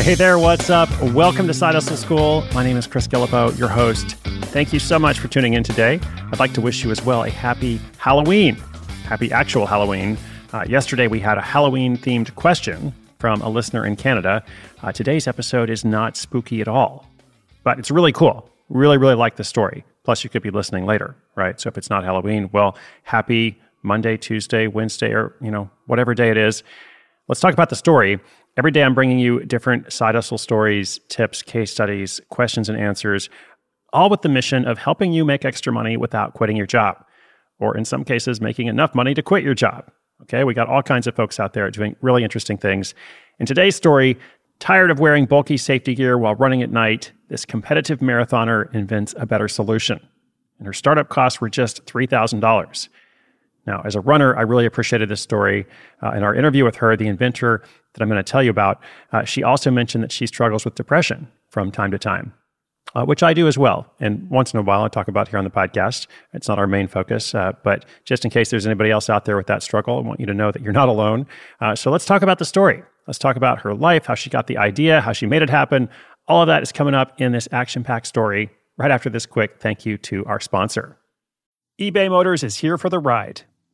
Hey there, what's up? Welcome to Side Hustle School. My name is Chris Guillebeau, your host. Thank you so much for tuning in today. I'd like to wish you as well a happy Halloween. Happy actual Halloween. Uh, yesterday we had a Halloween themed question from a listener in Canada. Uh, today's episode is not spooky at all, but it's really cool. Really, really like the story. Plus, you could be listening later, right? So if it's not Halloween, well, happy Monday, Tuesday, Wednesday, or you know whatever day it is. Let's talk about the story. Every day, I'm bringing you different side hustle stories, tips, case studies, questions, and answers, all with the mission of helping you make extra money without quitting your job, or in some cases, making enough money to quit your job. Okay, we got all kinds of folks out there doing really interesting things. In today's story, tired of wearing bulky safety gear while running at night, this competitive marathoner invents a better solution. And her startup costs were just $3,000. Now, as a runner, I really appreciated this story. Uh, in our interview with her, the inventor that I'm going to tell you about, uh, she also mentioned that she struggles with depression from time to time, uh, which I do as well. And once in a while, I talk about here on the podcast. It's not our main focus, uh, but just in case there's anybody else out there with that struggle, I want you to know that you're not alone. Uh, so let's talk about the story. Let's talk about her life, how she got the idea, how she made it happen. All of that is coming up in this action packed story right after this quick thank you to our sponsor. eBay Motors is here for the ride.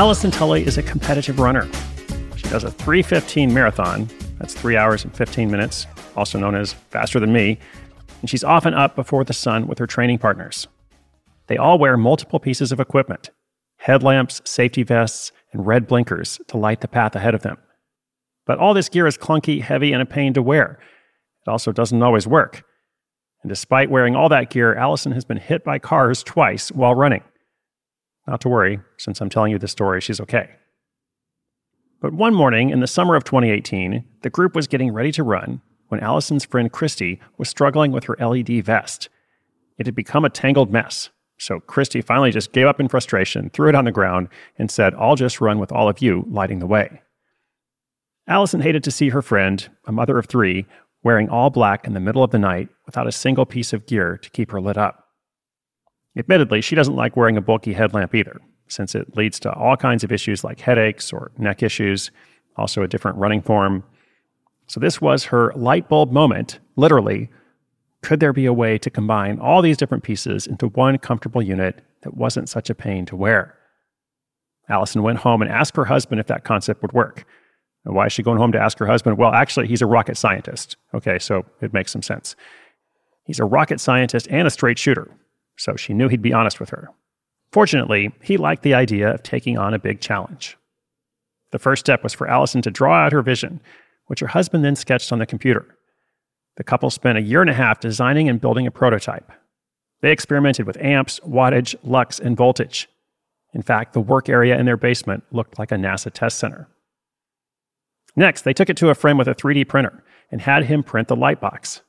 Allison Tully is a competitive runner. She does a 315 marathon. That's three hours and 15 minutes, also known as faster than me. And she's often up before the sun with her training partners. They all wear multiple pieces of equipment headlamps, safety vests, and red blinkers to light the path ahead of them. But all this gear is clunky, heavy, and a pain to wear. It also doesn't always work. And despite wearing all that gear, Allison has been hit by cars twice while running. Not to worry, since I'm telling you this story, she's okay. But one morning in the summer of 2018, the group was getting ready to run when Allison's friend Christy was struggling with her LED vest. It had become a tangled mess. So Christy finally just gave up in frustration, threw it on the ground, and said, I'll just run with all of you lighting the way. Allison hated to see her friend, a mother of three, wearing all black in the middle of the night without a single piece of gear to keep her lit up. Admittedly, she doesn't like wearing a bulky headlamp either, since it leads to all kinds of issues like headaches or neck issues, also a different running form. So, this was her light bulb moment, literally. Could there be a way to combine all these different pieces into one comfortable unit that wasn't such a pain to wear? Allison went home and asked her husband if that concept would work. And why is she going home to ask her husband? Well, actually, he's a rocket scientist. Okay, so it makes some sense. He's a rocket scientist and a straight shooter, so she knew he'd be honest with her. Fortunately, he liked the idea of taking on a big challenge. The first step was for Allison to draw out her vision, which her husband then sketched on the computer. The couple spent a year and a half designing and building a prototype. They experimented with amps, wattage, lux, and voltage. In fact, the work area in their basement looked like a NASA test center. Next, they took it to a friend with a 3D printer and had him print the light box.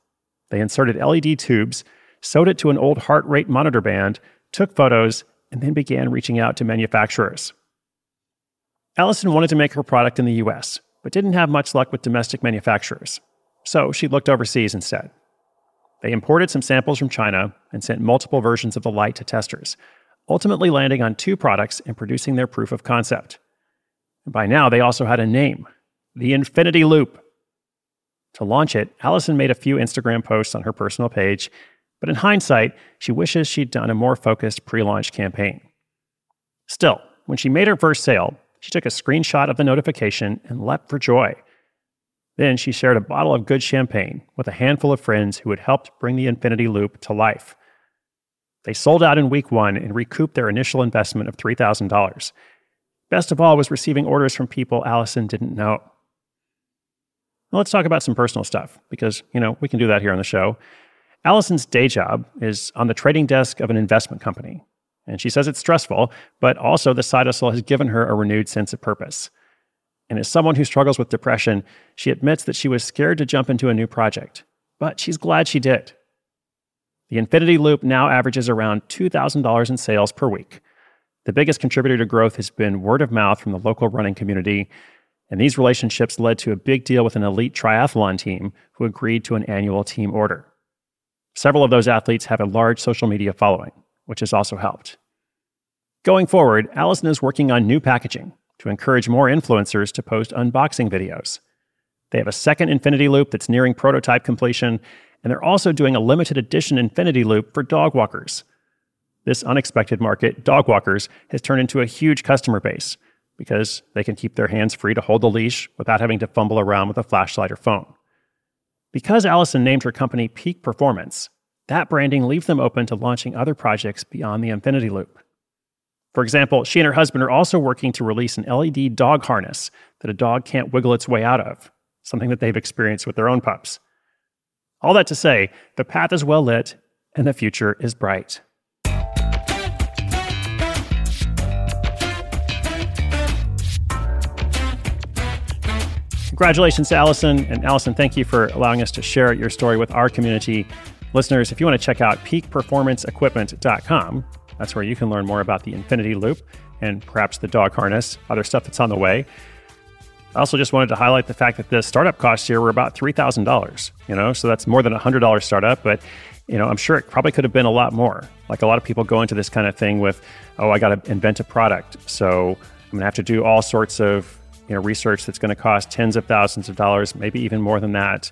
They inserted LED tubes sewed it to an old heart rate monitor band, took photos, and then began reaching out to manufacturers. Allison wanted to make her product in the US, but didn't have much luck with domestic manufacturers. So she looked overseas instead. They imported some samples from China and sent multiple versions of the light to testers, ultimately landing on two products and producing their proof of concept. By now, they also had a name the Infinity Loop. To launch it, Allison made a few Instagram posts on her personal page, but in hindsight, she wishes she'd done a more focused pre launch campaign. Still, when she made her first sale, she took a screenshot of the notification and leapt for joy. Then she shared a bottle of good champagne with a handful of friends who had helped bring the Infinity Loop to life. They sold out in week one and recouped their initial investment of $3,000. Best of all was receiving orders from people Allison didn't know. Now let's talk about some personal stuff because, you know, we can do that here on the show. Allison's day job is on the trading desk of an investment company. And she says it's stressful, but also the side hustle has given her a renewed sense of purpose. And as someone who struggles with depression, she admits that she was scared to jump into a new project, but she's glad she did. The Infinity Loop now averages around $2,000 in sales per week. The biggest contributor to growth has been word of mouth from the local running community, and these relationships led to a big deal with an elite triathlon team who agreed to an annual team order. Several of those athletes have a large social media following, which has also helped. Going forward, Allison is working on new packaging to encourage more influencers to post unboxing videos. They have a second Infinity Loop that's nearing prototype completion, and they're also doing a limited edition Infinity Loop for dog walkers. This unexpected market, dog walkers, has turned into a huge customer base because they can keep their hands free to hold the leash without having to fumble around with a flashlight or phone. Because Allison named her company Peak Performance, that branding leaves them open to launching other projects beyond the Infinity Loop. For example, she and her husband are also working to release an LED dog harness that a dog can't wiggle its way out of, something that they've experienced with their own pups. All that to say, the path is well lit and the future is bright. Congratulations to Allison. And Allison, thank you for allowing us to share your story with our community. Listeners, if you want to check out peakperformanceequipment.com, that's where you can learn more about the Infinity Loop and perhaps the dog harness, other stuff that's on the way. I also just wanted to highlight the fact that the startup costs here were about $3,000, you know, so that's more than a $100 startup, but you know, I'm sure it probably could have been a lot more. Like a lot of people go into this kind of thing with, oh, I got to invent a product. So I'm going to have to do all sorts of, you know, research that's going to cost tens of thousands of dollars, maybe even more than that.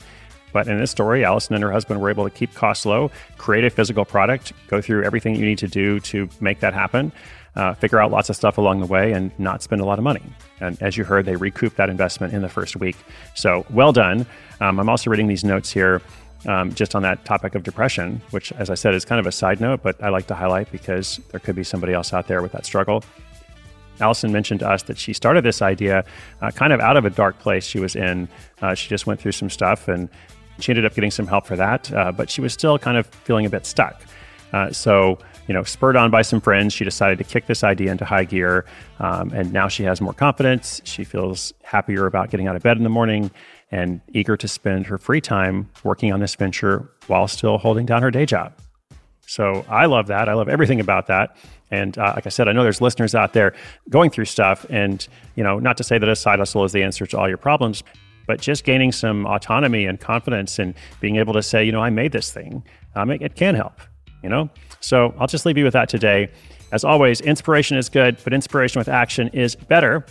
But in this story, Allison and her husband were able to keep costs low, create a physical product, go through everything you need to do to make that happen, uh, figure out lots of stuff along the way, and not spend a lot of money. And as you heard, they recouped that investment in the first week. So well done. Um, I'm also reading these notes here. Um, just on that topic of depression, which, as I said, is kind of a side note, but I like to highlight because there could be somebody else out there with that struggle. Allison mentioned to us that she started this idea uh, kind of out of a dark place she was in. Uh, she just went through some stuff and she ended up getting some help for that, uh, but she was still kind of feeling a bit stuck. Uh, so, you know, spurred on by some friends, she decided to kick this idea into high gear. Um, and now she has more confidence. She feels happier about getting out of bed in the morning and eager to spend her free time working on this venture while still holding down her day job. So I love that. I love everything about that. And uh, like I said, I know there's listeners out there going through stuff. And, you know, not to say that a side hustle is the answer to all your problems, but just gaining some autonomy and confidence and being able to say, you know, I made this thing, um, it, it can help, you know? So I'll just leave you with that today. As always, inspiration is good, but inspiration with action is better.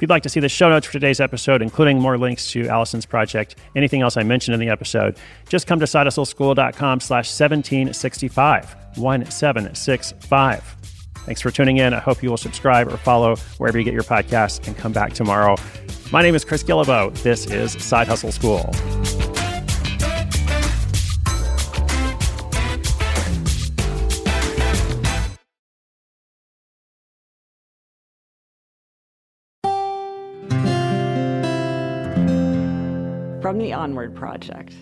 If you'd like to see the show notes for today's episode, including more links to Allison's project, anything else I mentioned in the episode, just come to sidehustleschool.com slash 1765, 1765. Thanks for tuning in. I hope you will subscribe or follow wherever you get your podcasts and come back tomorrow. My name is Chris Guillebeau. This is Side Hustle School. The Onward Project.